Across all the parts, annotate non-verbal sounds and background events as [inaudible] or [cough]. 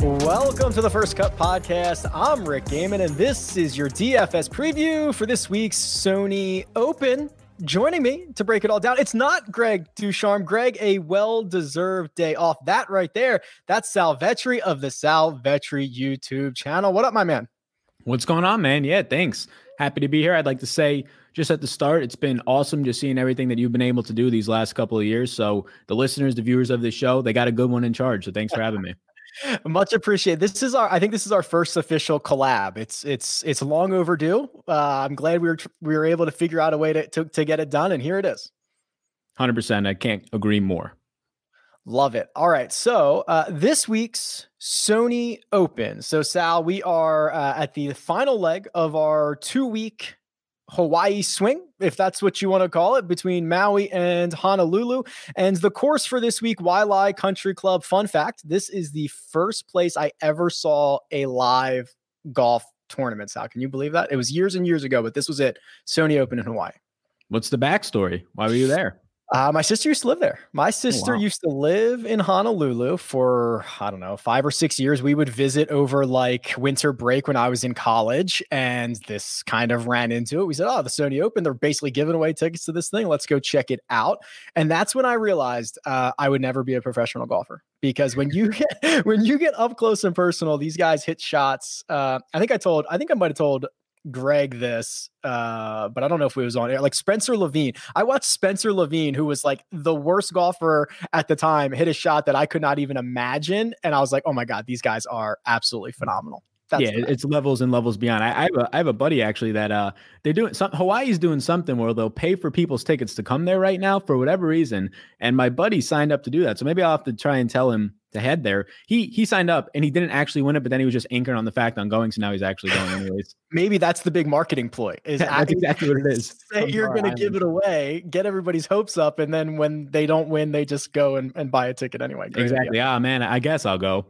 Welcome to the First Cut Podcast. I'm Rick Gehman, and this is your DFS preview for this week's Sony Open. Joining me to break it all down, it's not Greg Ducharme. Greg, a well deserved day off. That right there, that's Sal Vetri of the Sal Vetri YouTube channel. What up, my man? What's going on, man? Yeah, thanks. Happy to be here. I'd like to say just at the start, it's been awesome just seeing everything that you've been able to do these last couple of years. So, the listeners, the viewers of this show, they got a good one in charge. So, thanks for having me. Much appreciated. This is our. I think this is our first official collab. It's it's it's long overdue. Uh, I'm glad we were we were able to figure out a way to to, to get it done, and here it is. Hundred percent. I can't agree more. Love it. All right. So uh, this week's Sony Open. So Sal, we are uh, at the final leg of our two week Hawaii swing, if that's what you want to call it, between Maui and Honolulu. And the course for this week, Waialae Country Club. Fun fact this is the first place I ever saw a live golf tournament. Sal, can you believe that? It was years and years ago, but this was it Sony Open in Hawaii. What's the backstory? Why were you there? Uh, my sister used to live there. My sister oh, wow. used to live in Honolulu for, I don't know, five or six years. We would visit over like winter break when I was in college. And this kind of ran into it. We said, Oh, the Sony Open, they're basically giving away tickets to this thing. Let's go check it out. And that's when I realized uh, I would never be a professional golfer because when you get [laughs] when you get up close and personal, these guys hit shots. Uh, I think I told, I think I might have told Greg this, uh, but I don't know if it was on air. Like Spencer Levin. I watched Spencer Levin, who was like the worst golfer at the time, hit a shot that I could not even imagine. And I was like, oh my God, these guys are absolutely phenomenal. That's yeah, it's levels and levels beyond. I, I, have a I have a buddy actually that uh they're doing some Hawaii's doing something where they'll pay for people's tickets to come there right now for whatever reason. And my buddy signed up to do that. So maybe I'll have to try and tell him to head there. He he signed up and he didn't actually win it, but then he was just anchored on the fact on going. So now he's actually going anyways. [laughs] Maybe that's the big marketing ploy. Is yeah, [laughs] that's exactly what it is. [laughs] Say you're going to give it away, get everybody's hopes up, and then when they don't win, they just go and, and buy a ticket anyway. Great exactly. Ah, man, I guess I'll go.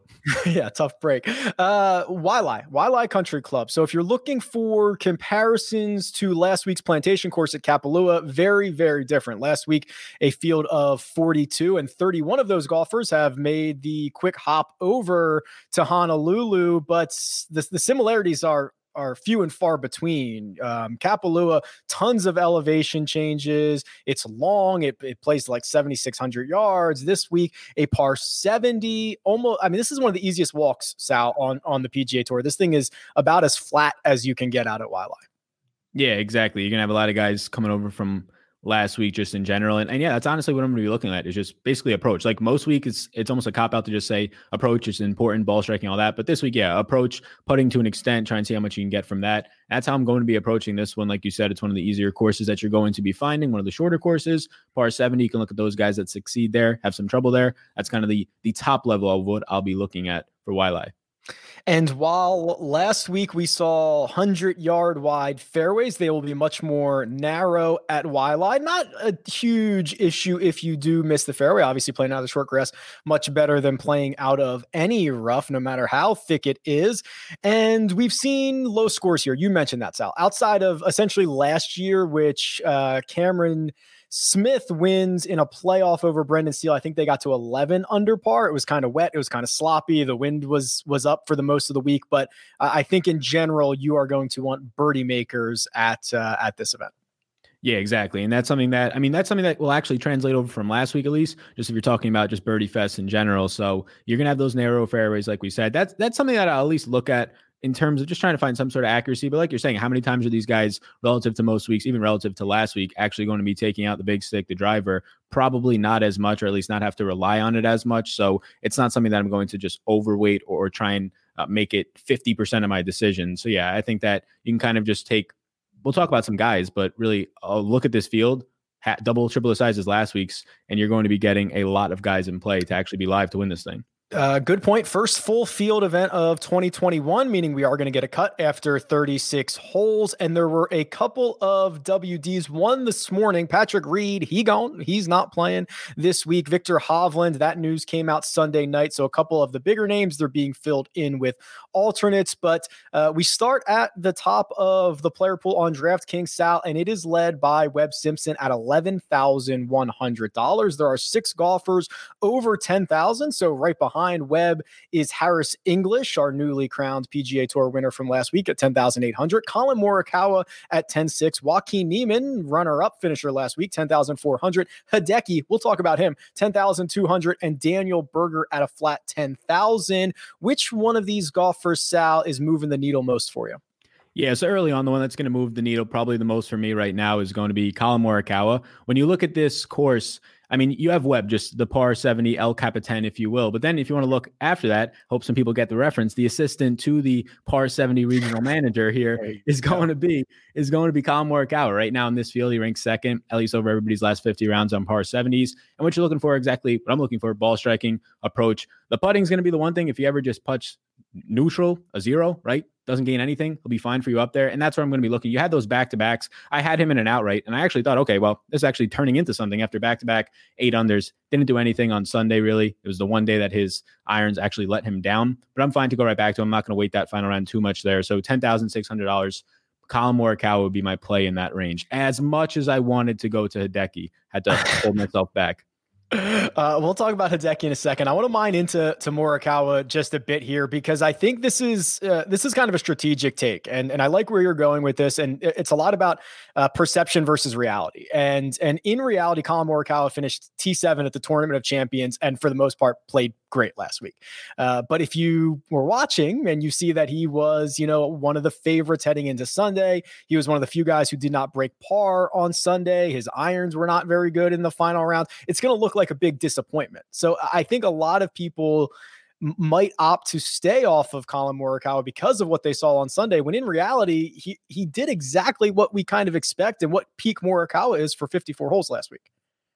yeah, tough break. Uh, Waialae, Waialae Country Club. So if you're looking for comparisons to last week's plantation course at Kapalua, very, very different. Last week, a field of 42 and 31 of those golfers have made the quick hop over to Honolulu, but the, the similarities are are few and far between. Um, Kapalua, tons of elevation changes. It's long. It, it plays like 7,600 yards. This week, a par 70. Almost, I mean, this is one of the easiest walks, Sal, on, on the PGA Tour. This thing is about as flat as you can get out at Waialae. Yeah, exactly. You're to have a lot of guys coming over from last week just in general. And, and yeah, that's honestly what I'm going to be looking at is just basically approach. Like most week, it's it's almost a cop out to just say approach is important, ball striking, all that. But this week, yeah, approach, putting to an extent, try and see how much you can get from that. That's how I'm going to be approaching this one. Like you said, it's one of the easier courses that you're going to be finding. One of the shorter courses, par 70. You can look at those guys that succeed there, have some trouble there. That's kind of the the top level of what I'll be looking at for Waialae. And while last week we saw 100 yard wide fairways, they will be much more narrow at Waialae. Not a huge issue if you do miss the fairway. Obviously, playing out of the short grass, much better than playing out of any rough, no matter how thick it is. And we've seen low scores here. You mentioned that, Sal. Outside of essentially last year, which uh, Cameron. Smith wins in a playoff over Brendan Steele. I think they got to 11 under par. It was kind of wet. It was kind of sloppy. The wind was was up for the most of the week, but I think in general you are going to want birdie makers at uh, at this event. Yeah, exactly. And that's something that I mean, that's something that will actually translate over from last week at least, just if you're talking about just birdie fest in general. So you're gonna have those narrow fairways, like we said. That's that's something that I'll at least look at in terms of just trying to find some sort of accuracy. But like you're saying, how many times are these guys relative to most weeks, even relative to last week, actually going to be taking out the big stick, the driver? Probably not as much, or at least not have to rely on it as much. So it's not something that I'm going to just overweight or, try and uh, make it 50% of my decision. So yeah, I think that you can kind of just take, we'll talk about some guys, but really uh, look at this field double, triple the size as last week's, and you're going to be getting a lot of guys in play to actually be live to win this thing. Uh, good point. First full field event of 2021, meaning we are going to get a cut after 36 holes. And there were a couple of WDs. One this morning, Patrick Reed, he gone. He's not playing this week. Viktor Hovland, that news came out Sunday night. So a couple of the bigger names, they're being filled in with alternates. But uh, we start at the top of the player pool on DraftKings, Sal, and it is led by Webb Simpson at $11,100. There are six golfers over 10,000. So right behind behind Webb is Harris English, our newly crowned PGA Tour winner from last week at 10,800. Collin Morikawa at 10.6. Joaquin Niemann, runner up finisher last week, 10,400. Hideki, we'll talk about him, 10,200. And Daniel Berger at a flat 10,000. Which one of these golfers, Sal, is moving the needle most for you? Yeah, so early on, the one that's going to move the needle probably the most for me right now is going to be Collin Morikawa. When you look at this course, I mean, you have Webb, just the par 70 El Capitan, if you will. But then if you want to look after that, hope some people get the reference. The assistant to the par 70 regional manager here is going to be is going to be Collin Morikawa. Right now in this field, he ranks second, at least over everybody's last 50 rounds on par 70s. And what you're looking for exactly what I'm looking for, ball striking, approach. The putting is going to be the one thing. If you ever just putts neutral, a zero, right? Doesn't gain anything. He'll be fine for you up there. And that's where I'm going to be looking. You had those back to backs. I had him in an outright, and I actually thought, okay, well, this is actually turning into something after back to back eight unders. Didn't do anything on Sunday, really. It was the one day that his irons actually let him down. But I'm fine to go right back to him. I'm not going to wait that final round too much there. So $10,600. Collin Morikawa would be my play in that range. As much as I wanted to go to Hideki, had to [laughs] hold myself back. Uh, we'll talk about Hideki in a second. I want to mine into to Morikawa just a bit here because I think this is uh, this is kind of a strategic take, and and I like where you're going with this. And it's a lot about uh, perception versus reality. And and in reality, Collin Morikawa finished T7 at the Tournament of Champions, and for the most part played great last week. Uh, but if you were watching and you see that he was, you know, one of the favorites heading into Sunday, he was one of the few guys who did not break par on Sunday. His irons were not very good in the final round. It's going to look like a big disappointment. So I think a lot of people might opt to stay off of Collin Morikawa because of what they saw on Sunday, when in reality, he he did exactly what we kind of expect and what peak Morikawa is for 54 holes last week.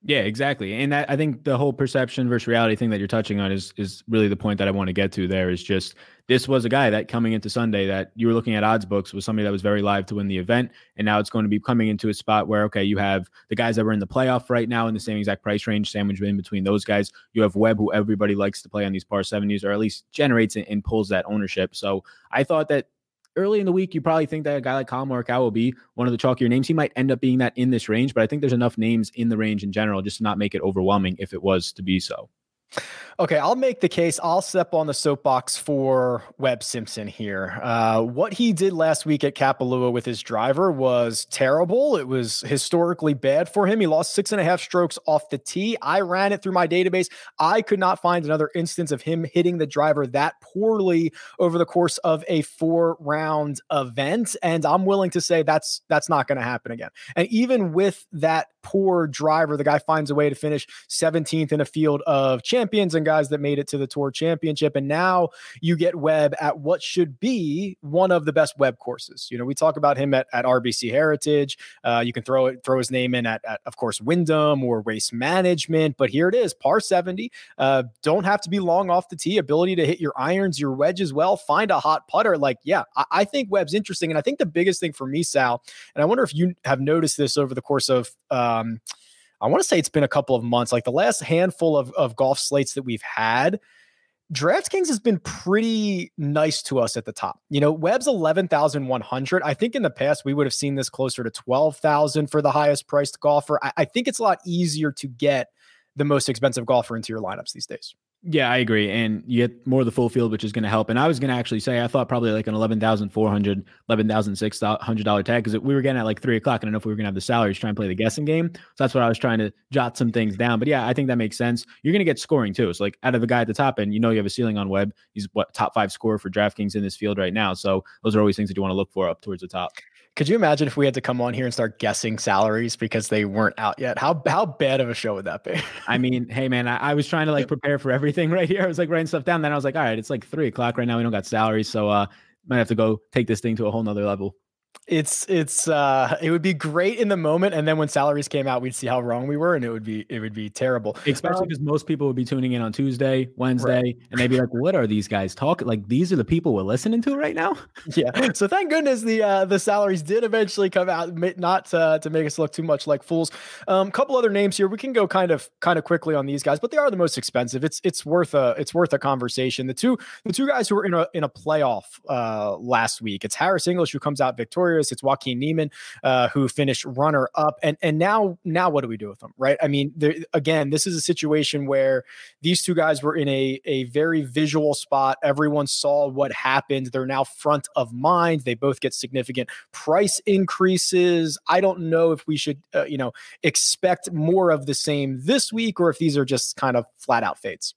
Yeah, exactly. And I, I think the whole perception versus reality thing that you're touching on is is really the point that I want to get to there is just this was a guy that coming into Sunday that you were looking at odds books was somebody that was very live to win the event. And now it's going to be coming into a spot where, okay, you have the guys that were in the playoff right now in the same exact price range, sandwiched in between those guys. You have Webb, who everybody likes to play on these par 70s, or at least generates and pulls that ownership. So I thought that early in the week, you probably think that a guy like Collin Morikawa will be one of the chalkier names. He might end up being that in this range, but I think there's enough names in the range in general just to not make it overwhelming if it was to be so. Okay, I'll make the case. I'll step on the soapbox for Webb Simpson here. Uh, what he did last week at Kapalua with his driver was terrible. It was historically bad for him. He lost six and a half strokes off the tee. I ran it through my database. I could not find another instance of him hitting the driver that poorly over the course of a four round event. And I'm willing to say that's that's not going to happen again. And even with that poor driver, the guy finds a way to finish 17th in a field of champions champions and guys that made it to the tour championship. And now you get Webb at what should be one of the best Webb courses. You know, we talk about him at, at RBC Heritage. Uh, you can throw it, throw his name in at, at, of course, Wyndham or Waste Management. But here it is, par 70. Uh, don't have to be long off the tee, ability to hit your irons, your wedges well, find a hot putter. Like, yeah, I, I think Webb's interesting. And I think the biggest thing for me, Sal, and I wonder if you have noticed this over the course of, um, I want to say it's been a couple of months, like the last handful of, of golf slates that we've had. DraftKings has been pretty nice to us at the top. You know, Webb's 11,100. I think in the past we would have seen this closer to 12,000 for the highest priced golfer. I, I, think it's a lot easier to get the most expensive golfer into your lineups these days. Yeah, I agree. And you get more of the full field, which is going to help. And I was going to actually say, I thought probably like an $11,400, $11,600 tag because we were getting at like three o'clock. And I don't know if we were going to have the salaries try and play the guessing game. So that's what I was trying to jot some things down. But yeah, I think that makes sense. You're going to get scoring too. So like out of the guy at the top end, you know, you have a ceiling on Webb. He's what top five scorer for DraftKings in this field right now. So those are always things that you want to look for up towards the top. Could you imagine if we had to come on here and start guessing salaries because they weren't out yet? How how bad of a show would that be? I mean, hey man, I, I, was trying to like prepare for everything [laughs] right here. I was like writing stuff down. Then I was like, all right, it's like three o'clock right now. We don't got salaries, so uh, might have to go take this thing to a whole nother level it's it's uh it would be great in the moment and then when salaries came out we'd see how wrong we were and it would be it would be terrible. Especially because um, most people would be tuning in on tuesday wednesday right. and they'd be like what are these guys talking? Like these are the people we're listening to right now? [laughs] Yeah. So thank goodness the uh the salaries did eventually come out not uh, to make us look too much like fools. Um couple other names here. We can go kind of kind of quickly on these guys but they are the most expensive. It's it's worth a it's worth a conversation. The two the two guys who were in a in a playoff uh last week it's harris english who comes out victorious it's Joaquin Niemann, uh, who finished runner up. And and now now what do we do with them? Right? I mean, again, this is a situation where these two guys were in a a very visual spot. Everyone saw what happened. They're now front of mind. They both get significant price increases. I don't know if we should uh, you know expect more of the same this week or if these are just kind of flat out fades.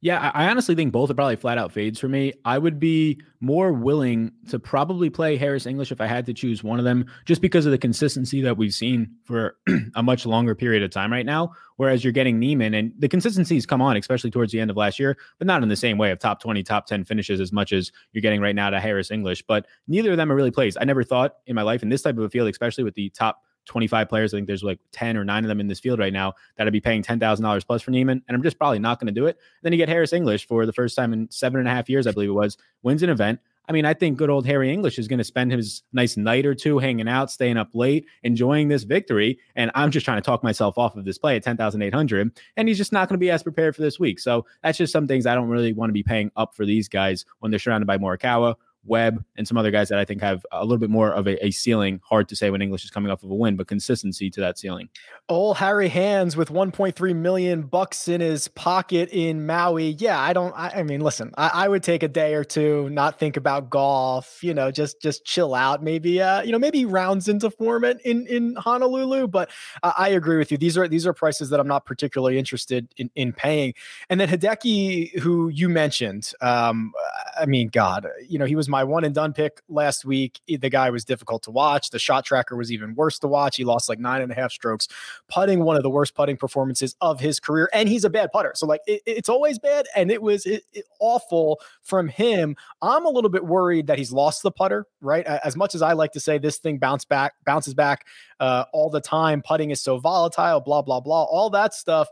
Yeah, I honestly think both are probably flat out fades for me. I would be more willing to probably play Harris English if I had to choose one of them, just because of the consistency that we've seen for [clears throat] a much longer period of time right now. Whereas you're getting Niemann and the consistencies come on, especially towards the end of last year, but not in the same way of top 20, top 10 finishes as much as you're getting right now to Harris English. But neither of them are really plays. I never thought in my life in this type of a field, especially with the top 25 players. I think there's like 10 or nine of them in this field right now that I'd be paying $10,000 plus for Niemann. And I'm just probably not going to do it. Then you get Harris English for the first time in seven and a half years, I believe it was, wins an event. I mean, I think good old Harry English is going to spend his nice night or two hanging out, staying up late, enjoying this victory. And I'm just trying to talk myself off of this play at 10,800. And he's just not going to be as prepared for this week. So that's just some things I don't really want to be paying up for these guys when they're surrounded by Morikawa Webb, and some other guys that I think have a little bit more of a, a, ceiling. Hard to say when English is coming off of a win, but consistency to that ceiling. Old Harry Hands with 1.3 million bucks in his pocket in Maui. Yeah, I don't. I, I mean, listen, I, I, would take a day or two, not think about golf. You know, just just chill out. Maybe, uh, you know, maybe rounds into form in in Honolulu. But uh, I agree with you. These are these are prices that I'm not particularly interested in in paying. And then Hideki, who you mentioned, um, I mean, God, you know, he was my one and done pick last week. The guy was difficult to watch. The shot tracker was even worse to watch. He lost like nine and a half strokes, putting one of the worst putting performances of his career. And he's a bad putter. So, like, it, it's always bad. And it was it, it awful from him. I'm a little bit worried that he's lost the putter, right? As much as I like to say this thing back, bounces back uh, all the time, putting is so volatile, blah, blah, blah, all that stuff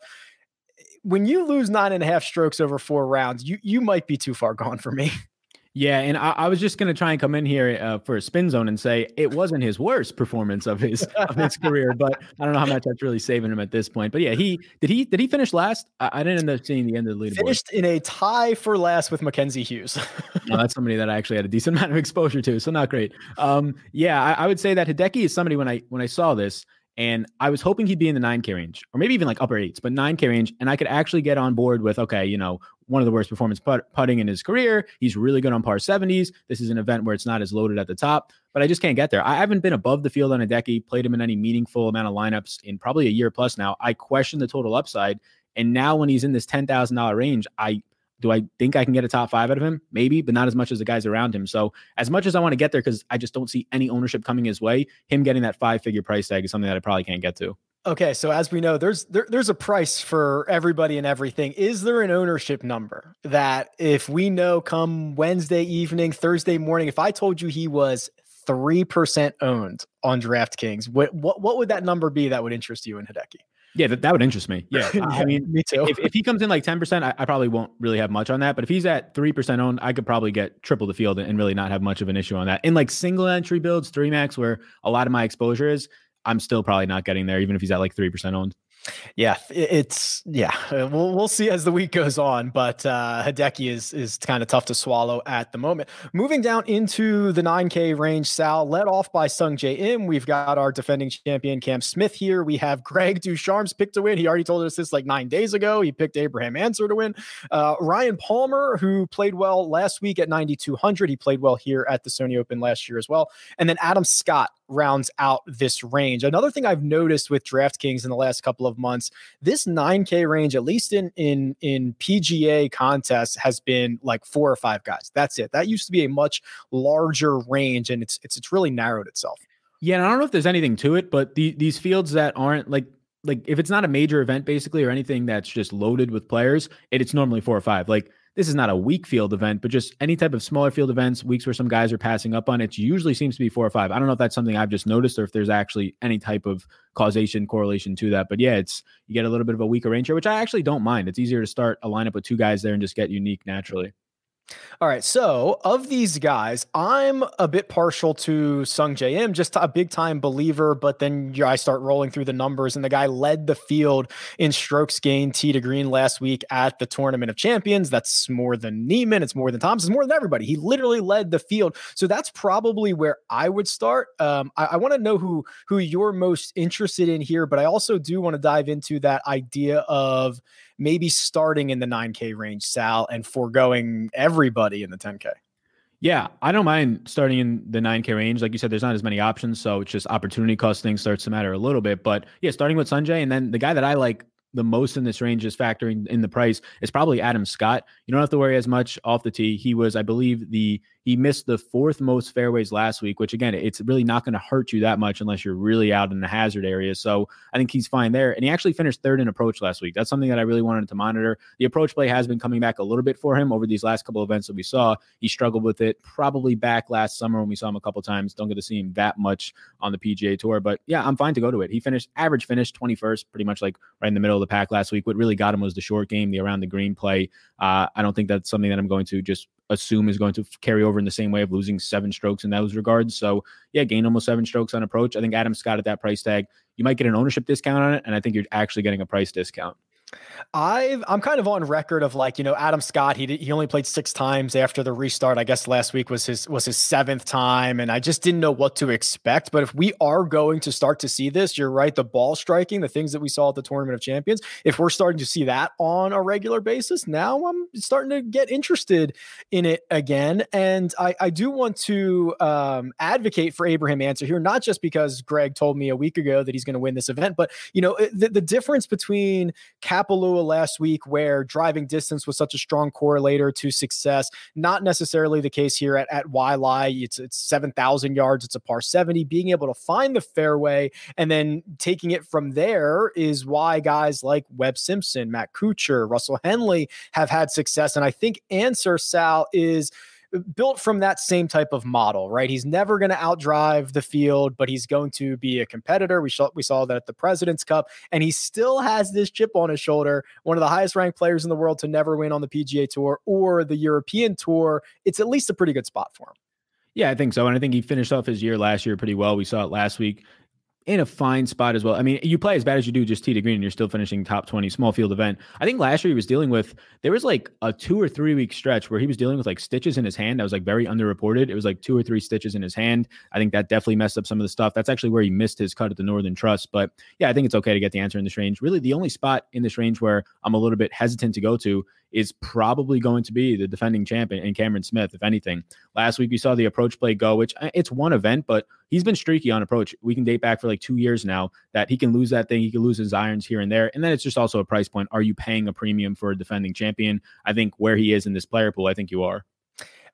when you lose nine and a half strokes over four rounds, you you might be too far gone for me. [laughs] Yeah, and I, I, was just going to try and come in here uh, for a spin zone and say it wasn't his worst performance of his of his [laughs] career, but I don't know how much that's really saving him at this point. But yeah, he did he did he finish last? I, I didn't end up seeing the end of the leaderboard. Finished in a tie for last with Mackenzie Hughes. no, that's somebody that I actually had a decent amount of exposure to, so not great. Um, yeah, I, I would say that Hideki is somebody when I when I saw this. And I was hoping he'd be in the 9K range or maybe even like upper eights, but 9K range. And I could actually get on board with, okay, you know, one of the worst performance put- putting in his career. He's really good on par 70s. This is an event where it's not as loaded at the top, but I just can't get there. I haven't been above the field on Hideki, played him in any meaningful amount of lineups in probably a year plus now. I question the total upside. And now when he's in this $10,000 range, I do I think I can get a top five out of him? Maybe, but not as much as the guys around him. So, as much as I want to get there, because I just don't see any ownership coming his way, him getting that five figure price tag is something that I probably can't get to. Okay, so as we know, there's there, there's a price for everybody and everything. Is there an ownership number that if we know come Wednesday evening, Thursday morning, if I told you he was three percent owned on DraftKings, what what what would that number be that would interest you in Hideki? Yeah, that, that would interest me. Yeah, [laughs] yeah I mean, me too. If, if he comes in like ten percent, I, I, probably won't really have much on that. But if he's at three percent owned, I could probably get triple the field and really not have much of an issue on that. In like single entry builds, three max, where a lot of my exposure is, I'm still probably not getting there, even if he's at like 3% owned. Yeah, it's yeah. Uh, we'll we'll see as the week goes on, but uh, Hideki is is kind of tough to swallow at the moment. Moving down into the 9K range, Sal led off by Sungjae Im. We've got our defending champion Cam Smith here. We have Greg Ducharme's pick to win. He already told us this like nine days ago. He picked Abraham Ancer to win. Uh, Ryan Palmer, who played well last week at 9200, he played well here at the Sony Open last year as well. And then Adam Scott rounds out this range. Another thing I've noticed with DraftKings in the last couple of months, this 9K range, at least in in in PGA contests, has been like four or five guys. That's it. That used to be a much larger range, and it's it's it's really narrowed itself. Yeah, and I don't know if there's anything to it, but the, these fields that aren't like like if it's not a major event basically or anything that's just loaded with players, it, it's normally four or five. Like this is not a weak field event, but just any type of smaller field events, weeks where some guys are passing up on it, usually seems to be four or five. I don't know if that's something I've just noticed or if there's actually any type of causation correlation to that. But yeah, it's you get a little bit of a weaker range here, which I actually don't mind. It's easier to start a lineup with two guys there and just get unique naturally. All right. So, of these guys, I'm a bit partial to Sung Im, just a big time believer. But then I start rolling through the numbers, and the guy led the field in strokes gained tee to green last week at the Tournament of Champions. That's more than Niemann. It's more than Thompson. It's more than everybody. He literally led the field. So that's probably where I would start. Um, I, I want to know who who you're most interested in here, but I also do want to dive into that idea of maybe starting in the 9K range, Sal, and foregoing everybody in the 10K. Yeah, I don't mind starting in the 9K range. Like you said, there's not as many options. So it's just opportunity cost things starts to matter a little bit. But yeah, starting with Sungjae. And then the guy that I like the most in this range is factoring in the price is probably Adam Scott. You don't have to worry as much off the tee. He was, I believe, the he missed the fourth most fairways last week, which again, it's really not going to hurt you that much unless you're really out in the hazard area. So I think he's fine there. And he actually finished third in approach last week. That's something that I really wanted to monitor. The approach play has been coming back a little bit for him over these last couple events that we saw. He struggled with it probably back last summer when we saw him a couple times. Don't get to see him that much on the PGA tour, but yeah, I'm fine to go to it. He finished average finish 21st, pretty much like right in the middle of the pack last week. What really got him was the short game, the around the green play. Uh, I don't think that's something that I'm going to just assume is going to carry over in the same way of losing seven strokes in those regards. So yeah, gain almost seven strokes on approach. I think Adam Scott at that price tag, you might get an ownership discount on it, and I think you're actually getting a price discount. I've I'm kind of on record of like you know Adam Scott he did, he only played six times after the restart. I guess last week was his was his seventh time and I just didn't know what to expect. But if we are going to start to see this you're right the ball striking the things that we saw at the tournament of champions if we're starting to see that on a regular basis now I'm starting to get interested in it again. And I I do want to um, advocate for Abraham Ancer here not just because Greg told me a week ago that he's going to win this event but you know the, the difference between Kapalua last week, where driving distance was such a strong correlator to success. Not necessarily the case here at, at Waialae. It's, it's 7,000 yards, it's a par 70. Being able to find the fairway and then taking it from there is why guys like Webb Simpson, Matt Kuchar, Russell Henley have had success. And I think Ancer, Sal is built from that same type of model, right? He's never going to outdrive the field, but he's going to be a competitor. We saw we saw that at the President's Cup, and he still has this chip on his shoulder. One of the highest ranked players in the world to never win on the PGA Tour or the European Tour. It's at least a pretty good spot for him. Yeah, I think so. And I think he finished off his year last year pretty well. We saw it last week in a fine spot as well. I mean, you play as bad as you do just tee to green and you're still finishing top 20 small field event. I think last year he was dealing with, there was like a two or three week stretch where he was dealing with like stitches in his hand. That was like very underreported. It was like two or three stitches in his hand. I think that definitely messed up some of the stuff. That's actually where he missed his cut at the Northern Trust. But yeah, I think it's okay to get the Ancer in this range. Really, the only spot in this range where I'm a little bit hesitant to go to is probably going to be the defending champion in Cameron Smith, if anything. Last week we saw the approach play go, which uh, it's one event, but he's been streaky on approach. We can date back for like two years now that he can lose that thing. He can lose his irons here and there. And then it's just also a price point. Are you paying a premium for a defending champion? I think where he is in this player pool, I think you are.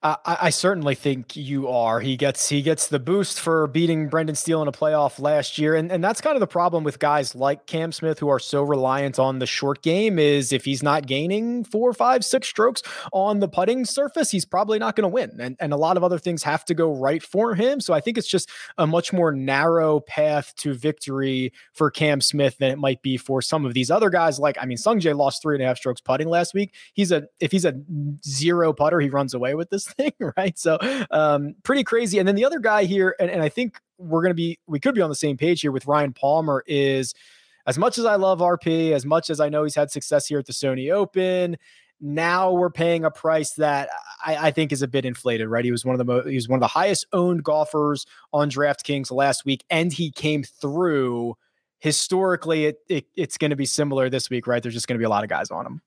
I, I, certainly think you are. He gets he gets the boost for beating Brendan Steele in a playoff last year, and and that's kind of the problem with guys like Cam Smith who are so reliant on the short game. Is if he's not gaining four, five, six strokes on the putting surface, he's probably not going to win, and and a lot of other things have to go right for him. So I think it's just a much more narrow path to victory for Cam Smith than it might be for some of these other guys. Like I mean, Sungjae lost three and a half strokes putting last week. He's a if he's a zero putter, he runs away with this thing, [laughs] right? So um, pretty crazy. And then the other guy here, and, and I think we're going to be, we could be on the same page here with Ryan Palmer is as much as I love RP, as much as I know he's had success here at the Sony Open, now we're paying a price that I, I, think is a bit inflated, right? He was one of the most, he was one of the highest owned golfers on DraftKings last week, and he came through. Historically, it, it it's going to be similar this week, right? There's just going to be a lot of guys on him.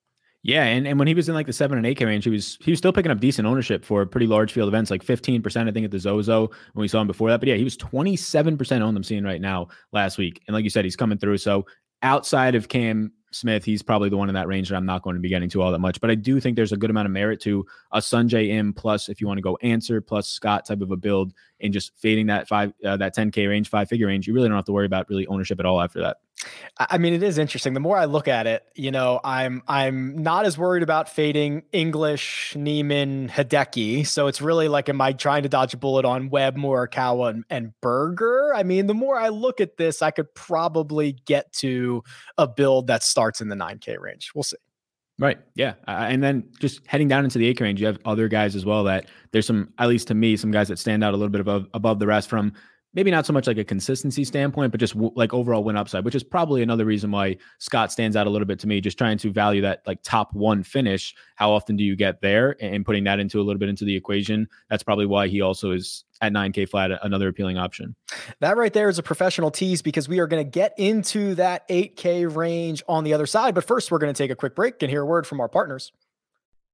Yeah, and, and when he was in like the seven and eight K range, he was he was still picking up decent ownership for pretty large field events, like fifteen percent, I think, at the Zozo when we saw him before that. But yeah, he was twenty seven percent owned. I'm seeing right now last week, and like you said, he's coming through. So outside of Cam Smith, he's probably the one in that range that I'm not going to be getting to all that much. But I do think there's a good amount of merit to a Sungjae Im plus if you want to go Ancer plus Scott type of a build and just fading that five uh, that 10k range, five figure range. You really don't have to worry about really ownership at all after that. I mean, it is interesting. The more I look at it, you know, I'm I'm not as worried about fading English, Niemann, Hideki. So it's really like, am I trying to dodge a bullet on Webb, Morikawa, and, and Berger? I mean, the more I look at this, I could probably get to a build that starts in the 9K range. We'll see. Right. Yeah. Uh, and then just heading down into the acre range, you have other guys as well that there's some, at least to me, some guys that stand out a little bit above above the rest from maybe not so much like a consistency standpoint, but just w- like overall win upside, which is probably another reason why Scott stands out a little bit to me. Just trying to value that like top one finish. How often do you get there, and putting that into a little bit into the equation? That's probably why he also is at 9K flat, another appealing option. That right there is a professional tease because we are going to get into that 8K range on the other side. But first, we're going to take a quick break and hear a word from our partners.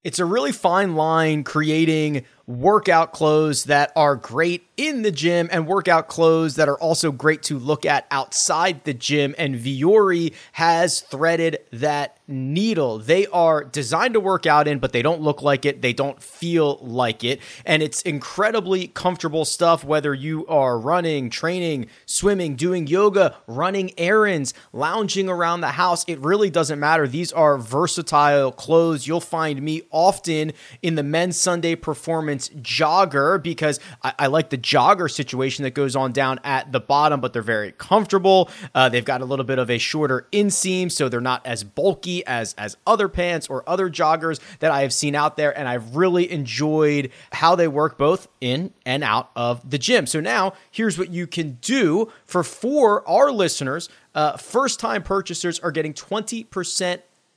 It's a really fine line creating workout clothes that are great in the gym and workout clothes that are also great to look at outside the gym. And Vuori has threaded that needle. They are designed to work out in, but they don't look like it. They don't feel like it. And it's incredibly comfortable stuff, whether you are running, training, swimming, doing yoga, running errands, lounging around the house. It really doesn't matter. These are versatile clothes. You'll find me often in the men's Sunday performance jogger because I, I like the jogger situation that goes on down at the bottom, but they're very comfortable. Uh, they've got a little bit of a shorter inseam, so they're not as bulky as as other pants or other joggers that I have seen out there, and I've really enjoyed how they work both in and out of the gym. So now here's what you can do for for our listeners. Uh, first time purchasers are getting 20%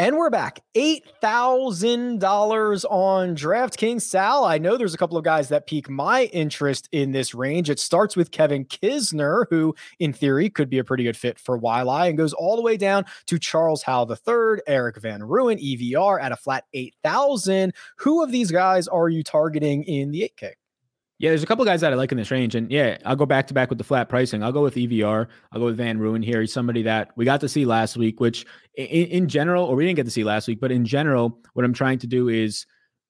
And we're back. $8,000 on DraftKings. Sal, I know there's a couple of guys that pique my interest in this range. It starts with Kevin Kisner, who in theory could be a pretty good fit for Waialae, and goes all the way down to Charles Howell III, Erik van Rooyen, EVR at a flat 8,000. Who of these guys are you targeting in the 8K? Yeah, there's a couple guys that I like in this range, and yeah, I'll go back to back with the flat pricing. I'll go with EVR. I'll go with Van Rooyen here. He's somebody that we got to see last week, which in, in general, or we didn't get to see last week, but in general, what I'm trying to do is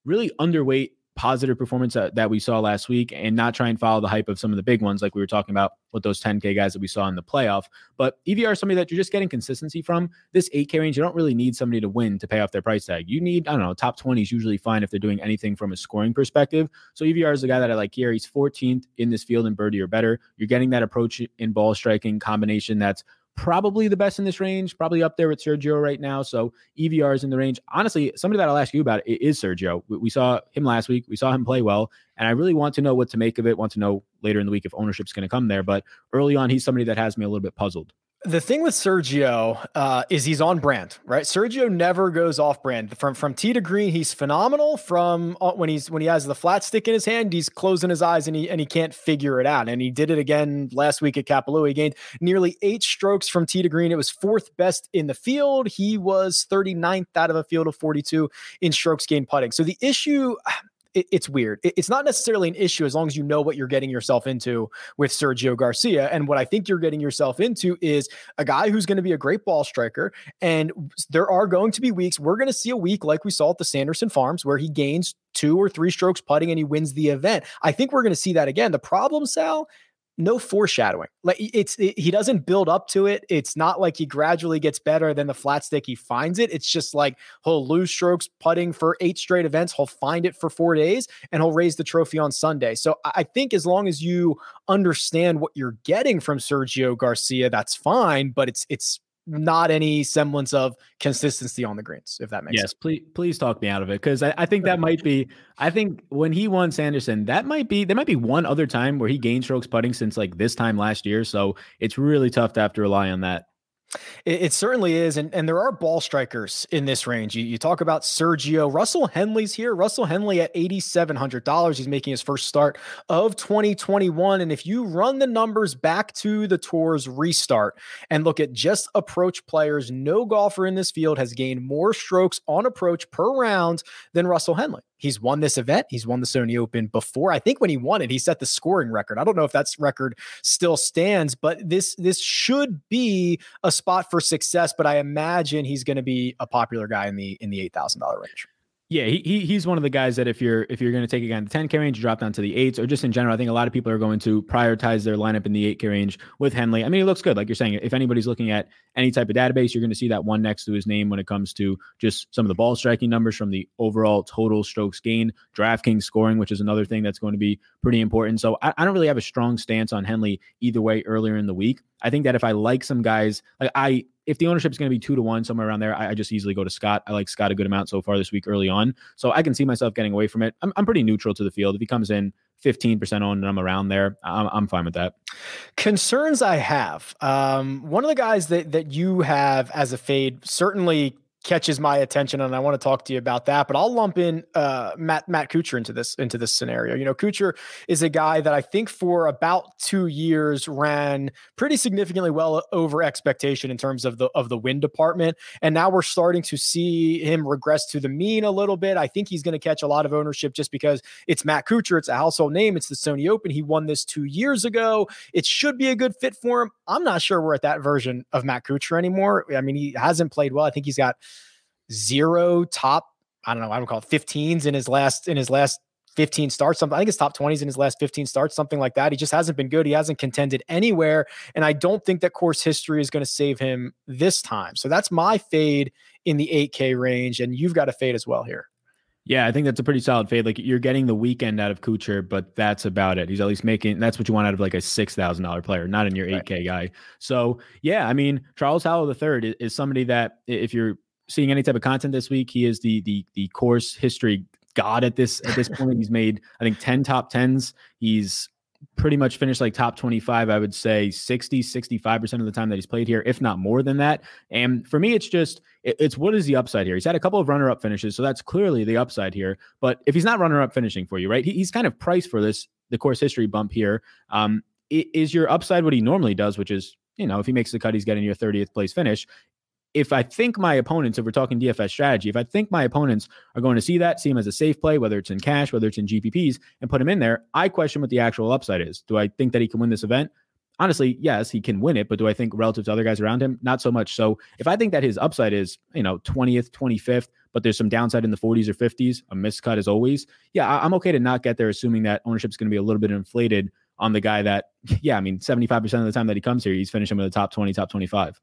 really underweight positive performance that, that we saw last week and not try and follow the hype of some of the big ones like we were talking about with those 10k guys that we saw in the playoff. But evr is somebody that you're just getting consistency from. This 8k range you don't really need somebody to win to pay off their price tag. You need i don't know top 20 is usually fine if they're doing anything from a scoring perspective. So evr is the guy that i like here. He's 14th in this field in birdie or better. You're getting that approach in ball striking combination that's probably the best in this range, probably up there with Sergio right now. So EVR is in the range. Honestly, somebody that I'll ask you about it is Sergio. We saw him last week. We saw him play well, and I really want to know what to make of it. Want to know later in the week if ownership's going to come there. But early on, he's somebody that has me a little bit puzzled. The thing with Sergio uh, is he's on brand, right? Sergio never goes off brand. From from tee to green, he's phenomenal. From uh, when he's when he has the flat stick in his hand, he's closing his eyes and he and he can't figure it out. And he did it again last week at Kapalua. He gained nearly eight strokes from tee to green. It was fourth best in the field. He was 39th out of a field of 42 in strokes gained putting. So the issue it, it's weird. It, it's not necessarily an issue as long as you know what you're getting yourself into with Sergio Garcia. And what I think you're getting yourself into is a guy who's going to be a great ball striker. And there are going to be weeks. We're going to see a week like we saw at the Sanderson Farms where he gains two or three strokes putting and he wins the event. I think we're going to see that again. The problem, Sal, no foreshadowing. Like it's it, he doesn't build up to it. It's not like he gradually gets better than the flat stick he finds it. It's just like he'll lose strokes putting for eight straight events. He'll find it for four days and he'll raise the trophy on Sunday. So I think as long as you understand what you're getting from Sergio Garcia, that's fine. But it's it's not any semblance of consistency on the greens, if that makes yes, sense. Yes, please, please talk me out of it because I, I, think that might be. I think when he won Sanderson, that might be there might be one other time where he gained strokes putting since like this time last year. So it's really tough to have to rely on that. It, it, certainly is. And, and there are ball strikers in this range. You, you talk about Sergio. Russell Henley's here. Russell Henley at $8,700. He's making his first start of 2021. And if you run the numbers back to the tour's restart and look at just approach players, no golfer in this field has gained more strokes on approach per round than Russell Henley. He's won this event. He's won the Sony Open before. I think when he won it, he set the scoring record. I don't know if that record still stands, but this this should be a spot for success. But I imagine he's going to be a popular guy in the in the eight thousand dollar range. Yeah, he, he he's one of the guys that if you're if you're going to take a guy again the 10k range, drop down to the eights, or just in general, I think a lot of people are going to prioritize their lineup in the 8k range with Henley. I mean, he looks good, like you're saying. If anybody's looking at any type of database, you're going to see that one next to his name when it comes to just some of the ball striking numbers from the overall total strokes gained, DraftKings scoring, which is another thing that's going to be pretty important. So I, I don't really have a strong stance on Henley either way earlier in the week. I think that if I like some guys, like I if the ownership is going to be two to one somewhere around there, I, I, just easily go to Scott. I like Scott a good amount so far this week early on, so I can see myself getting away from it. I'm, I'm pretty neutral to the field. If he comes in 15% owned and I'm around there, I'm, I'm fine with that. Concerns I have. Um, one of the guys that that you have as a fade certainly catches my attention and I want to talk to you about that. But I'll lump in uh, Matt Matt Kuchar into this into this scenario. You know, Kuchar is a guy that I think for about two years ran pretty significantly well over expectation in terms of the of the win department. And now we're starting to see him regress to the mean a little bit. I think he's going to catch a lot of ownership just because it's Matt Kuchar. It's a household name. It's the Sony Open. He won this two years ago. It should be a good fit for him. I'm not sure we're at that version of Matt Kuchar anymore. I mean, he hasn't played well. I think he's got zero top, I don't know, I would call it 15s in his last in his last 15 starts. Something I think it's top 20s in his last 15 starts, something like that. He just hasn't been good. He hasn't contended anywhere. And I don't think that course history is going to save him this time. So that's my fade in the 8K range. And you've got a fade as well here. Yeah, I think that's a pretty solid fade. Like you're getting the weekend out of Kuchar, but that's about it. He's at least making that's what you want out of like a six thousand dollar player, not in your eight K guy. So yeah, I mean Charles Howell the third is somebody that if you're seeing any type of content this week. He is the the the course history god at this at this point. He's made I think 10 top 10s. He's pretty much finished like top 25 i would say 60 65% of the time that he's played here if not more than that and for me it's just it's what is the upside here he's had a couple of runner up finishes so that's clearly the upside here but if he's not runner up finishing for you right he, he's kind of priced for this the course history bump here um is your upside what he normally does which is you know if he makes the cut he's getting your 30th place finish if I think my opponents, if we're talking DFS strategy, if I think my opponents are going to see that, see him as a safe play, whether it's in cash, whether it's in GPPs, and put him in there, I question what the actual upside is. Do I think that he can win this event? Honestly, yes, he can win it, but do I think relative to other guys around him? Not so much. So if I think that his upside is, you know, 20th, 25th, but there's some downside in the 40s or 50s, a miscut as always, yeah, I'm okay to not get there, assuming that ownership is going to be a little bit inflated on the guy that, [laughs] yeah, I mean, 75% of the time that he comes here, he's finishing with a top 20, top 25.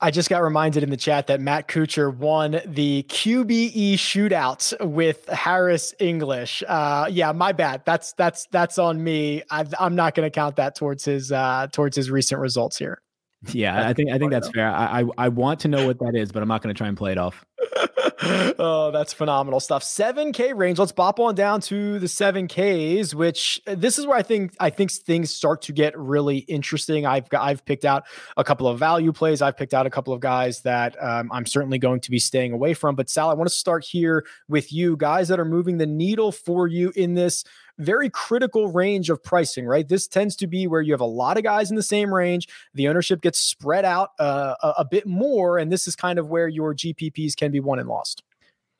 I just got reminded in the chat that Matt Kuchar won the QBE shootout with Harris English. Uh, yeah, my bad. That's that's that's on me. i am not going to count that towards his uh, towards his recent results here. Yeah, I think I think that's fair. I, I I want to know what that is, but I'm not going to try and play it off. [laughs] oh, that's phenomenal stuff. 7K range. Let's bop on down to the 7Ks, which uh, this is where I think I think things start to get really interesting. I've got I've picked out a couple of value plays. I've picked out a couple of guys that um, I'm certainly going to be staying away from. But Sal, I want to start here with you, guys that are moving the needle for you in this very critical range of pricing, right? This tends to be where you have a lot of guys in the same range. The ownership gets spread out uh, a, bit more. And this is kind of where your GPPs can be won and lost.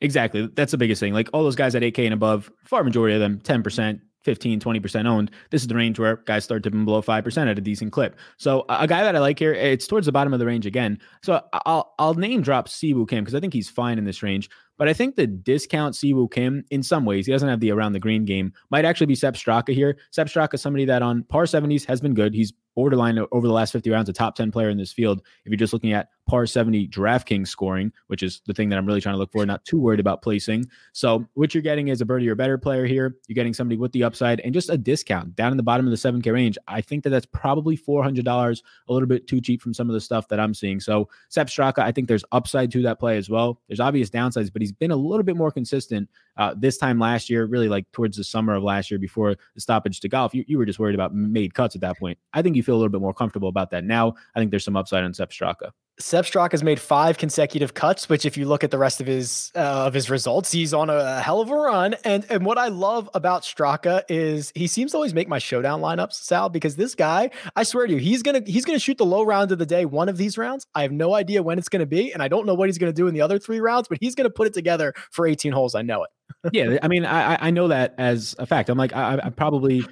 Exactly. That's the biggest thing. Like all those guys at 8K and above, far majority of them, 10%, 15, 20% owned. This is the range where guys start dipping below 5% at a decent clip. So a guy that I like here, it's towards the bottom of the range again. So I'll I'll name drop Si Woo Kim because I think he's fine in this range. But I think the discount Si Woo Kim, in some ways, he doesn't have the around the green game, might actually be Sepp Straka here. Sepp Straka, somebody that on par 70s has been good. He's borderline over the last 50 rounds, a top 10 player in this field. If you're just looking at par 70 DraftKings scoring, which is the thing that I'm really trying to look for, not too worried about placing. So, what you're getting is a birdie or better player here. You're getting somebody with the upside and just a discount down in the bottom of the 7K range. I think that that's probably $400, a little bit too cheap from some of the stuff that I'm seeing. So, Sepp Straka, I think there's upside to that play as well. There's obvious downsides, but he's been a little bit more consistent uh, this time last year, really like towards the summer of last year before the stoppage to golf. You, you were just worried about made cuts at that point. I think you feel a little bit more comfortable about that now. I think there's some upside on Sepp Straka. Sepp Straka has made five consecutive cuts, which, if you look at the rest of his uh, of his results, he's on a hell of a run. And and what I love about Straka is he seems to always make my showdown lineups, Sal, because this guy, I swear to you, he's gonna he's gonna shoot the low round of the day one of these rounds. I have no idea when it's gonna be, and I don't know what he's gonna do in the other three rounds, but he's gonna put it together for 18 holes. I know it. yeah, I mean, I I know that as a fact. I'm like, I, I probably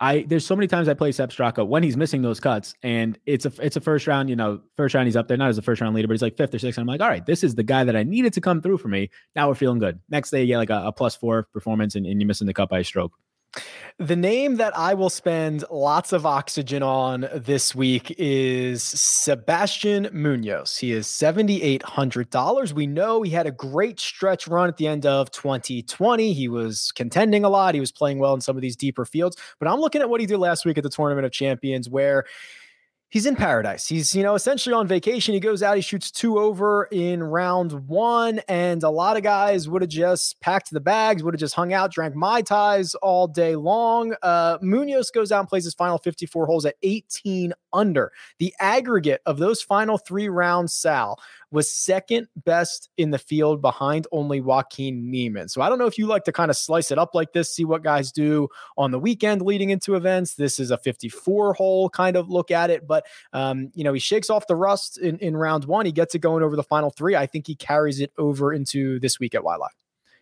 I there's so many times I play Sepp Straka when he's missing those cuts, and it's a it's a first round. You know, first round he's up there, not as a first round leader, but he's like fifth or sixth. And I'm like, all right, this is the guy that I needed to come through for me. Now we're feeling good. Next day you get like a, a plus four performance, and, and you're missing the cut by a stroke. The name that I will spend lots of oxygen on this week is Sebastian Munoz. He is $7,800. We know he had a great stretch run at the end of 2020. He was contending a lot. He was playing well in some of these deeper fields. But I'm looking at what he did last week at the Tournament of Champions, where he's in paradise. He's, you know, essentially on vacation. He goes out, he shoots two over in round one. And a lot of guys would have just packed the bags, would have just hung out, drank Mai Tais all day long. Uh, Munoz goes out and plays his final 54 holes at 18 under. The aggregate of those final three rounds, Sal, was second best in the field behind only Joaquin Niemann. So I don't know if you like to kind of slice it up like this, see what guys do on the weekend leading into events. This is a 54 hole kind of look at it, but um, you know, he shakes off the rust in, in round one. He gets it going over the final three. I think he carries it over into this week at Waialae.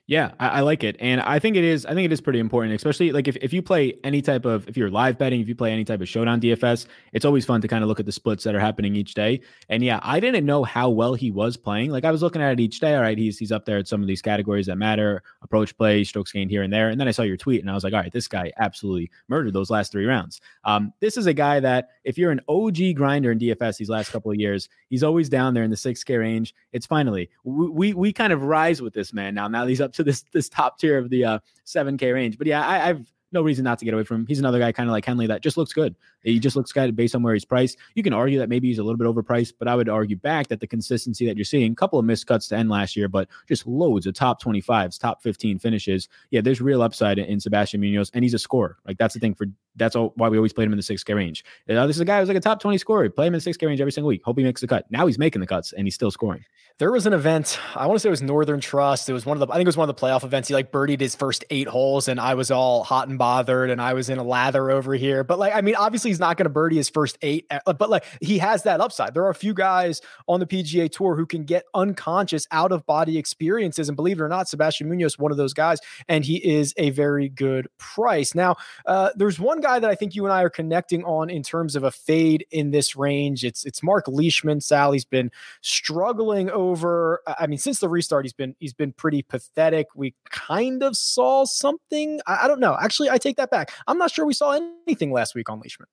Yeah, I, I, like it, and I think it is. I think it is pretty important, especially like if, if you play any type of if you're live betting, if you play any type of showdown DFS, it's always fun to kind of look at the splits that are happening each day. And yeah, I didn't know how well he was playing. Like I was looking at it each day. All right, he's he's up there at some of these categories that matter: approach play, strokes gained here and there. And then I saw your tweet, and I was like, all right, this guy absolutely murdered those last three rounds. Um, this is a guy that if you're an OG grinder in DFS these last couple of years, he's always down there in the six K range. It's finally we, we we kind of rise with this man now. Now he's up to this this top tier of the uh, 7K range. But yeah, I, I've no reason not to get away from him. He's another guy kind of like Henley that just looks good. He just looks good based on where he's priced. You can argue that maybe he's a little bit overpriced, but I would argue back that the consistency that you're seeing, a couple of missed cuts to end last year, but just loads of top 25s, top 15 finishes. Yeah, there's real upside in Sebastian Munoz, and he's a scorer. Like that's the thing for that's all, why we always played him in the 6K range. Uh, this is a guy who's like a top 20 scorer. Play him in the 6K range every single week. Hope he makes the cut. Now he's making the cuts and he's still scoring. There was an event, I want to say it was Northern Trust. It was one of the, I think it was one of the playoff events. He like birdied his first eight holes, and I was all hot and bothered, and I was in a lather over here. But like, I mean, obviously he's not going to birdie his first eight, uh, but like he has that upside. There are a few guys on the PGA Tour who can get unconscious out of body experiences, and believe it or not, Sebastian Munoz, is one of those guys, and he is a very good price. Now, uh, there's one guy that I think you and I are connecting on in terms of a fade in this range. It's it's Mark Leishman. Sally's been struggling over. I mean, since the restart, he's been he's been pretty pathetic. We kind of saw something. I, I don't know. Actually, I take that back. I'm not sure we saw anything last week on Leishman.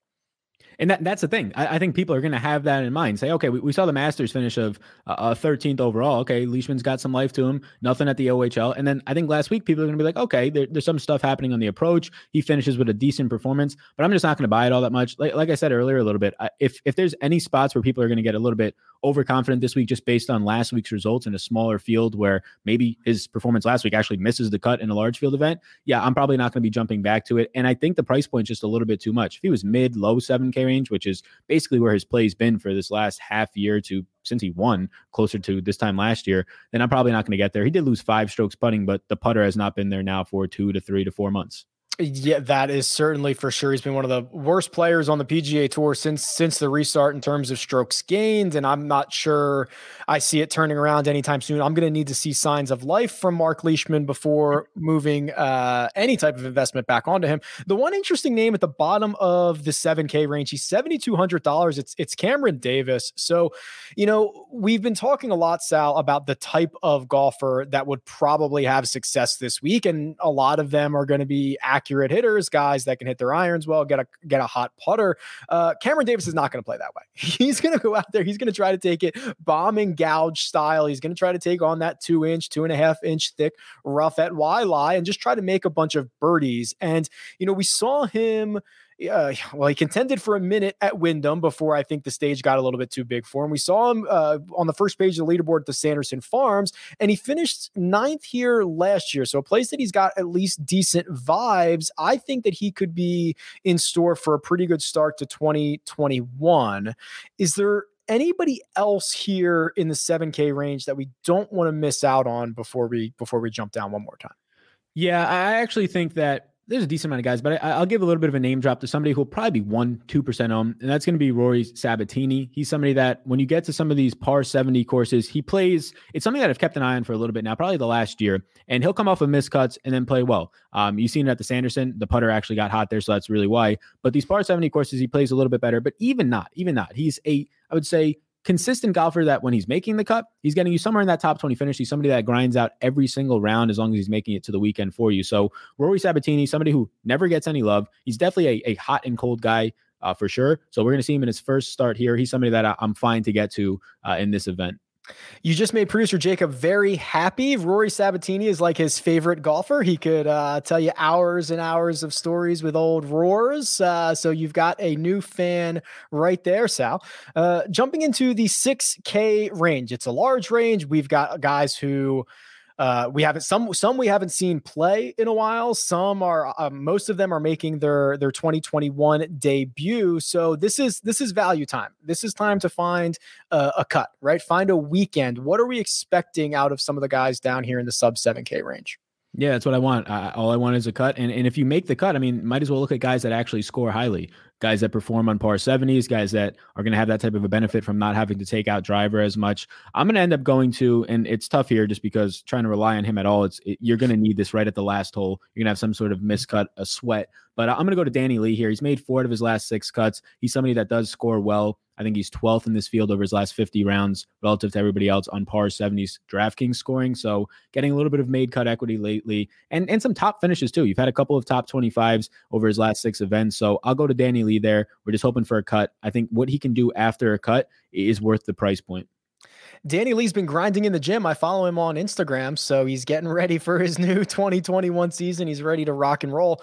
And that, that's the thing. I, I think people are going to have that in mind. Say, okay, we, we saw the Masters finish of uh, 13th overall. Okay, Leishman's got some life to him. Nothing at the OHL. And then I think last week people are going to be like, okay, there, there's some stuff happening on the approach. He finishes with a decent performance, but I'm just not going to buy it all that much. Like, like I said earlier, a little bit. If if there's any spots where people are going to get a little bit overconfident this week, just based on last week's results in a smaller field where maybe his performance last week actually misses the cut in a large field event, yeah, I'm probably not going to be jumping back to it. And I think the price point is just a little bit too much. If he was mid low 7K range, which is basically where his play's been for this last half year to since he won closer to this time last year, then I'm probably not going to get there. He did lose five strokes putting, but the putter has not been there now for two to three to four months. Yeah, that is certainly for sure. He's been one of the worst players on the PGA Tour since since the restart in terms of strokes gained, and I'm not sure I see it turning around anytime soon. I'm going to need to see signs of life from Mark Leishman before moving uh, any type of investment back onto him. The one interesting name at the bottom of the 7K range, he's seventy two hundred dollars. It's it's Cameron Davis. So, you know, we've been talking a lot, Sal, about the type of golfer that would probably have success this week, and a lot of them are going to be active accurate hitters, guys that can hit their irons well, get a get a hot putter. Uh, Cameron Davis is not going to play that way. [laughs] He's going to go out there. He's going to try to take it bombing gouge style. He's going to try to take on that two inch, two and a half inch thick rough at Waialae and just try to make a bunch of birdies. And you know, we saw him uh, well, he contended for a minute at Wyndham before I think the stage got a little bit too big for him. We saw him uh, on the first page of the leaderboard at the Sanderson Farms, and he finished ninth here last year. So a place that he's got at least decent vibes. I think that he could be in store for a pretty good start to 2021. Is there anybody else here in the 7K range that we don't want to miss out on before we before we jump down one more time? Yeah, I actually think that there's a decent amount of guys, but I, will give a little bit of a name drop to somebody who'll probably be one, two percent on, and that's going to be Rory Sabbatini. He's somebody that when you get to some of these par 70 courses, he plays. It's something that I've kept an eye on for a little bit now, probably the last year, and he'll come off of miscuts and then play well. Um, you've seen it at the Sanderson, the putter actually got hot there, so that's really why. But these par 70 courses, he plays a little bit better. But even not, even not, he's a, I would say, consistent golfer that when he's making the cut, he's getting you somewhere in that top 20 finish. He's somebody that grinds out every single round as long as he's making it to the weekend for you. So Rory Sabbatini, somebody who never gets any love. He's definitely a, a hot and cold guy uh, for sure. So we're going to see him in his first start here. He's somebody that I, am fine to get to uh, in this event. You just made producer Jacob very happy. Rory Sabbatini is like his favorite golfer. He could uh, tell you hours and hours of stories with old roars. Uh, so you've got a new fan right there, Sal. Uh, jumping into the 6K range, it's a large range. We've got guys who uh, we haven't some some we haven't seen play in a while. Some are uh, most of them are making their their 2021 debut. So this is this is value time. This is time to find uh, a cut, right? Find a weekend. What are we expecting out of some of the guys down here in the sub 7K range? Yeah, that's what I want. Uh, all I want is a cut. And, and if you make the cut, I mean, might as well look at guys that actually score highly, guys that perform on par 70s, guys that are going to have that type of a benefit from not having to take out driver as much. I'm going to end up going to, and it's tough here just because trying to rely on him at all, it's it, you're going to need this right at the last hole. You're going to have some sort of miscut, a sweat. But I'm going to go to Danny Lee here. He's made four out of his last six cuts. He's somebody that does score well. I think he's 12th in this field over his last 50 rounds relative to everybody else on par 70s DraftKings scoring. So getting a little bit of made cut equity lately and, and some top finishes too. You've had a couple of top 25s over his last six events. So I'll go to Danny Lee there. We're just hoping for a cut. I think what he can do after a cut is worth the price point. Danny Lee's been grinding in the gym. I follow him on Instagram. So he's getting [laughs] ready for his new 2021 season. He's ready to rock and roll.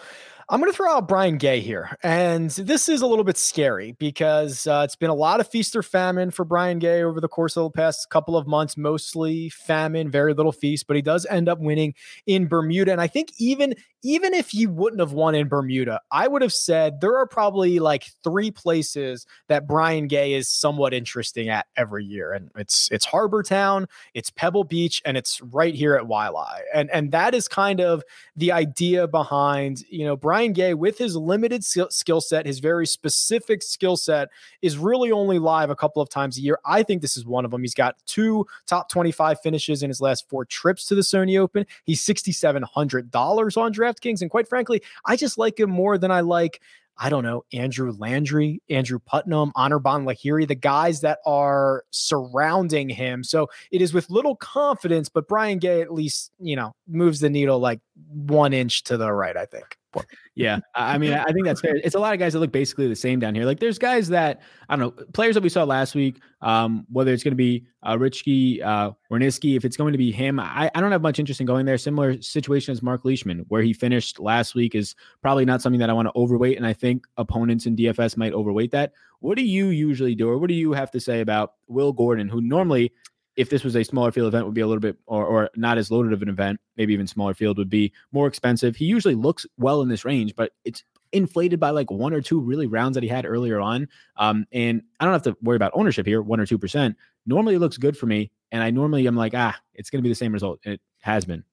I'm going to throw out Brian Gay here. And this is a little bit scary because uh, it's been a lot of feast or famine for Brian Gay over the course of the past couple of months, mostly famine, very little feast, but he does end up winning in Bermuda. And I think even even if he wouldn't have won in Bermuda, I would have said there are probably like three places that Brian Gay is somewhat interesting at every year. And it's it's Harbour Town, it's Pebble Beach, and it's right here at Waialae. And and that is kind of the idea behind, you know, Brian Gay with his limited skill set, his very specific skill set is really only live a couple of times a year. I think this is one of them. He's got two top 25 finishes in his last four trips to the Sony Open. He's $6700 on draft DraftKings. And quite frankly, I just like him more than I like I don't know, Andrew Landry, Andrew Putnam, Anirban Lahiri, the guys that are surrounding him. So it is with little confidence, but Brian Gay at least, you know, moves the needle like one inch to the right, I think. Yeah, I mean, I think that's fair. It's a lot of guys that look basically the same down here. Like, there's guys that I don't know, players that we saw last week. Um, whether it's going to be uh, Richke, uh, Niski, if it's going to be him, I, I don't have much interest in going there. Similar situation as Mark Leishman, where he finished last week, is probably not something that I want to overweight, and I think opponents in DFS might overweight that. What do you usually do, or what do you have to say about Will Gordon, who normally if this was a smaller field event would be a little bit or, or not as loaded of an event maybe even smaller field would be more expensive. He usually looks well in this range but it's inflated by like one or two really rounds that he had earlier on. Um, and i don't have to worry about ownership here one or two percent. Normally it looks good for me and i normally i'm like ah it's going to be the same result. It has been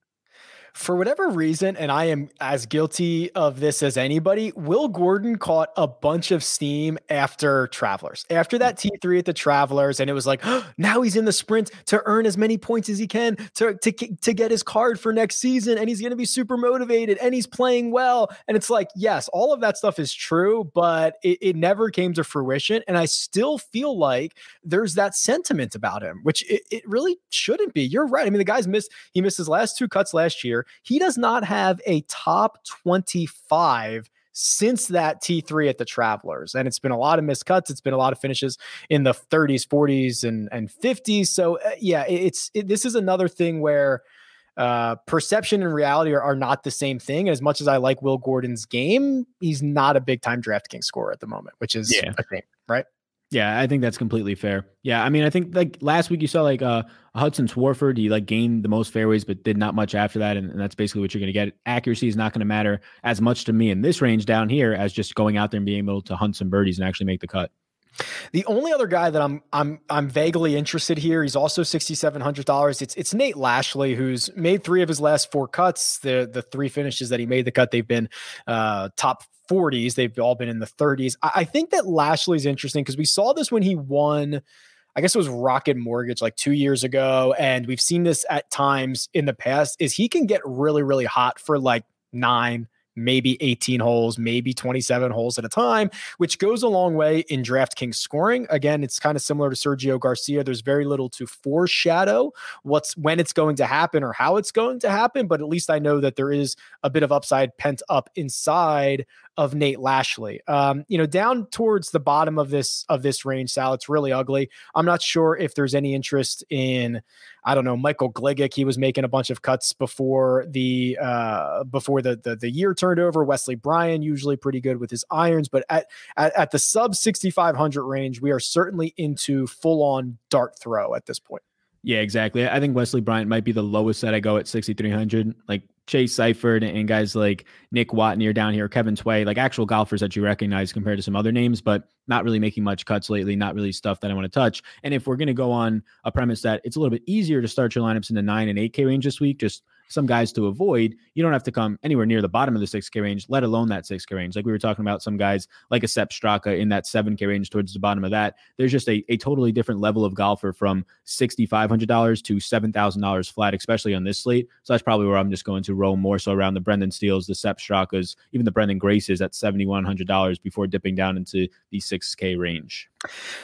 for whatever reason, and I am as guilty of this as anybody, Will Gordon caught a bunch of steam after Travelers. After that mm. T3 at the Travelers, and it was like, oh, now he's in the sprint to earn as many points as he can to, to, to get his card for next season, and he's going to be super motivated and he's playing well. And it's like, yes, all of that stuff is true, but it, it never came to fruition. And I still feel like there's that sentiment about him, which it, it really shouldn't be. You're right. I mean, the guy's missed, he missed his last two cuts last year. He does not have a top 25 since that T3 at the Travelers. And it's been a lot of missed cuts. It's been a lot of finishes in the 30s, 40s, and, and 50s. So, uh, yeah, it's it, this is another thing where uh, perception and reality are, are, not the same thing. As much as I like Will Gordon's game, he's not a big time DraftKings scorer at the moment, which is yeah. a thing, right? Yeah, I think that's completely fair. Yeah, I mean, I think like last week you saw like uh Hudson Swafford, he like gained the most fairways, but did not much after that, and, and that's basically what you're going to get. Accuracy is not going to matter as much to me in this range down here as just going out there and being able to hunt some birdies and actually make the cut. The only other guy that I'm I'm I'm vaguely interested here, he's also sixty seven hundred dollars. It's it's Nate Lashley, who's made three of his last four cuts. The the three finishes that he made the cut, they've been uh, top 40s. They've all been in the 30s. I, I think that Lashley's interesting because we saw this when he won. I guess it was Rocket Mortgage like two years ago, and we've seen this at times in the past. Is he can get really, really hot for like nine, maybe 18 holes, maybe 27 holes at a time, which goes a long way in DraftKings scoring. Again, it's kind of similar to Sergio Garcia. There's very little to foreshadow what's when it's going to happen or how it's going to happen, but at least I know that there is a bit of upside pent up inside of Nate Lashley. Um, you know, down towards the bottom of this of this range, Sal, it's really ugly. I'm not sure if there's any interest in, I don't know, Michael Gligic. He was making a bunch of cuts before the uh, before the, the the year turned over. Wesley Bryan usually pretty good with his irons, but at at, at the sub 6500 range, we are certainly into full on dart throw at this point. Yeah, exactly. I think Wesley Bryan might be the lowest that I go at 6,300. Like Chase Seiffert and guys like Nick Watney are down here, Kevin Tway, like actual golfers that you recognize compared to some other names, but not really making much cuts lately, not really stuff that I want to touch. And if we're going to go on a premise that it's a little bit easier to start your lineups in the nine and 8K range this week, just some guys to avoid, you don't have to come anywhere near the bottom of the 6K range, let alone that 6K range. Like we were talking about some guys like a Sepp Straka in that 7K range towards the bottom of that. There's just a, a totally different level of golfer from $6,500 to $7,000 flat, especially on this slate. So that's probably where I'm just going to roll more so around the Brendan Steeles, the Sepp Strakas, even the Branden Graces at $7,100 before dipping down into the 6K range.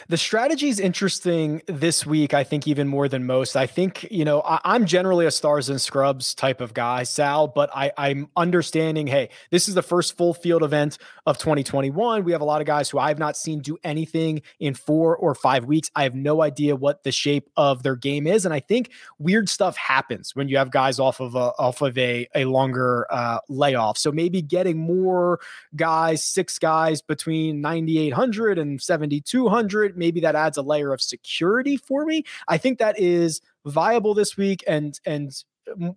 The strategy is interesting this week, I think, even more than most. I think, you know, I, am generally a stars and scrubs type of guy, Sal, but I, I'm understanding, hey, this is the first full field event of 2021. We have a lot of guys who I've not seen do anything in four or five weeks. I have no idea what the shape of their game is. And I think weird stuff happens when you have guys off of a off of a, a longer uh, layoff. So maybe getting more guys, six guys between 9,800 and 7,200 maybe that adds a layer of security for me i think that is viable this week and and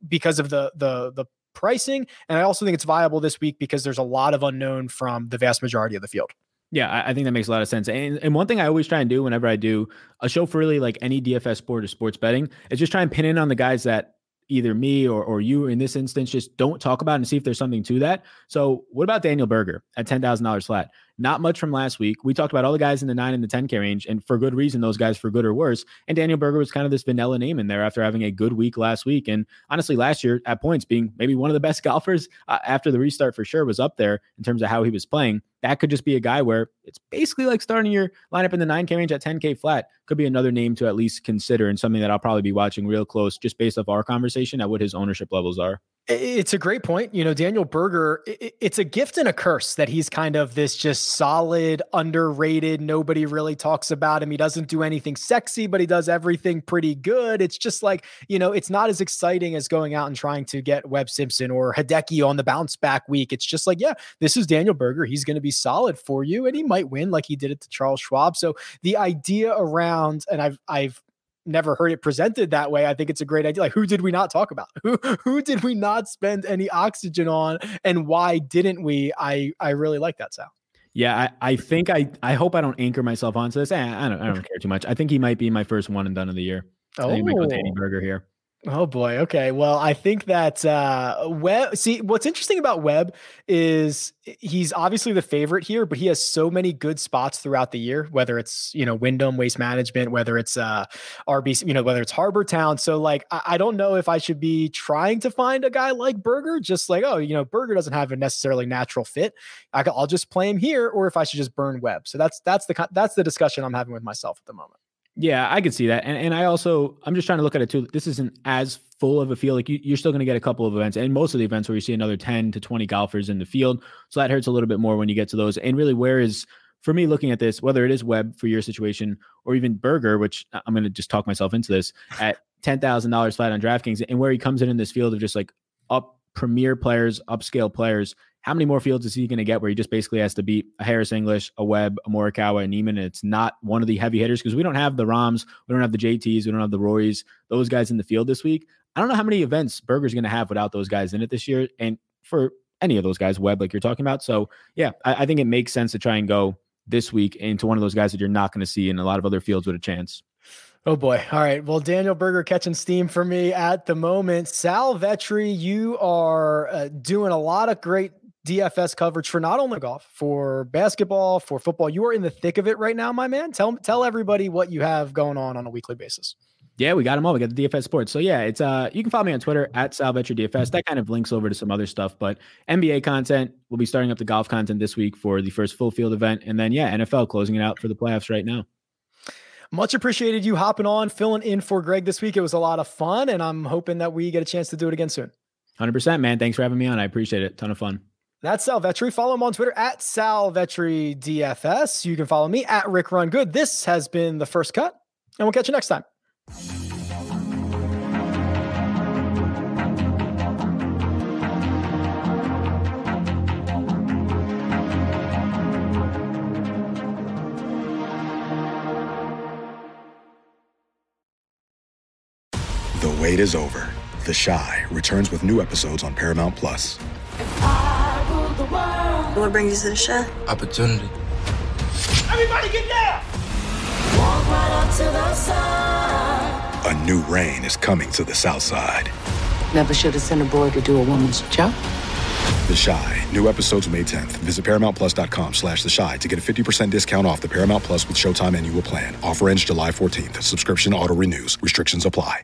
because of the the the pricing and i also think it's viable this week because there's a lot of unknown from the vast majority of the field yeah, I, think that makes a lot of sense. And, and one thing I always try and do whenever I do a show for really like any DFS sport or sports betting is just try and pin in on the guys that either me or, or you in this instance just don't talk about and see if there's something to that. So what about Daniel Berger at $10,000 flat? Not much from last week. We talked about all the guys in the nine and the 10K range, and for good reason, those guys for good or worse. And Daniel Berger was kind of this vanilla name in there after having a good week last week. And honestly, last year at points being maybe one of the best [laughs] golfers uh, after the restart for sure was up there in terms of how he was playing. That could just be a guy where it's basically like starting your lineup in the 9K range at 10K flat. Could be another name to at least consider and something that I'll probably be watching real close just based off our conversation at what his ownership levels are. It's a great point. You know, Daniel Berger, it's a gift and a curse that he's kind of this just solid, underrated. Nobody really talks about him. He doesn't do anything sexy, but he does everything pretty good. It's just like, you know, it's not as exciting as going out and trying to get Webb Simpson or Hideki on the bounce back week. It's just like, yeah, this is Daniel Berger. He's going to be solid for you and he might win like he did it to Charles Schwab. So the idea around, and I've, I've, never heard it presented that way. I think it's a great idea. Like, who did we not talk about? [laughs] Who who did we not spend any oxygen on, and why didn't we? I I really like that Sal. Yeah, I, I think I I hope I don't anchor myself onto this. Eh, I don't I don't care too much. I think he might be my first one and done of the year. Oh, I might go Danny Berger here. Oh boy. Okay. Well, I think that uh see what's interesting about Webb is he's obviously the favorite here, but he has so many good spots throughout the year, whether it's, you know, Wyndham Waste Management, whether it's uh RBC, you know, whether it's Harbour Town. So like I, I don't know if I should be trying to find a guy like Berger, just like, oh, you know, Berger doesn't have a necessarily natural fit. I, I'll just play him here, or if I should just burn Webb. So that's that's the that's the discussion I'm having with myself at the moment. Yeah, I could see that. And and I also I'm just trying to look at it too. This isn't as full of a field. Like you, you're still going to get a couple of events, and most of the events where you see another 10 to 20 golfers in the field. So that hurts a little bit more when you get to those. And really, where is for me looking at this, whether it is Webb for your situation or even Berger, which I'm going to just talk myself into this at [laughs] ten thousand dollars flat on DraftKings, and where he comes in in this field of just like up premier players, upscale players how many more fields is he going to get where he just basically has to beat a Harris English, a Webb, a Morikawa, and Niemann? And it's not one of the heavy hitters because we don't have the Rahms, we don't have the JTs, we don't have the Rorys, those guys in the field this week. I don't know how many events Berger's going to have without those guys in it this year. And for any of those guys, Webb, like you're talking about. So, yeah, I, I think it makes sense to try and go this week into one of those guys that you're not going to see in a lot of other fields with a chance. Oh boy. All right. Well, Daniel Berger catching steam for me at the moment. Sal Vetri, you are uh, doing a lot of great DFS coverage for not only golf, for basketball, for football. You are in the thick of it right now, my man. Tell tell everybody what you have going on on a weekly basis. Yeah, we got them all. We got the DFS sports. So yeah, it's uh you can follow me on Twitter at DFS. That kind of links over to some other stuff, but NBA content. We'll be starting up the golf content this week for the first full field event, and then yeah, NFL closing it out for the playoffs right now. Much appreciated you hopping on, filling in for Greg this week. It was a lot of fun, and I'm hoping that we get a chance to do it again soon. Hundred percent, man. Thanks for having me on. I appreciate it. Ton of fun. That's Sal Vetri. Follow him on Twitter at Sal Vetri DFS. You can follow me at Rick Run Good. This has been the first cut, and we'll catch you next time. The wait is over. The Chi returns with new episodes on Paramount Plus. What brings you to the show? Opportunity. Everybody get down! Walk right up to the side. A new reign is coming to the South Side. Never should have sent a boy to do a woman's job. The Chi. New episodes May 10th. Visit ParamountPlus.com slash The Chi to get a 50% discount off the Paramount Plus with Showtime annual plan. Offer ends July 14th. Subscription auto-renews. Restrictions apply.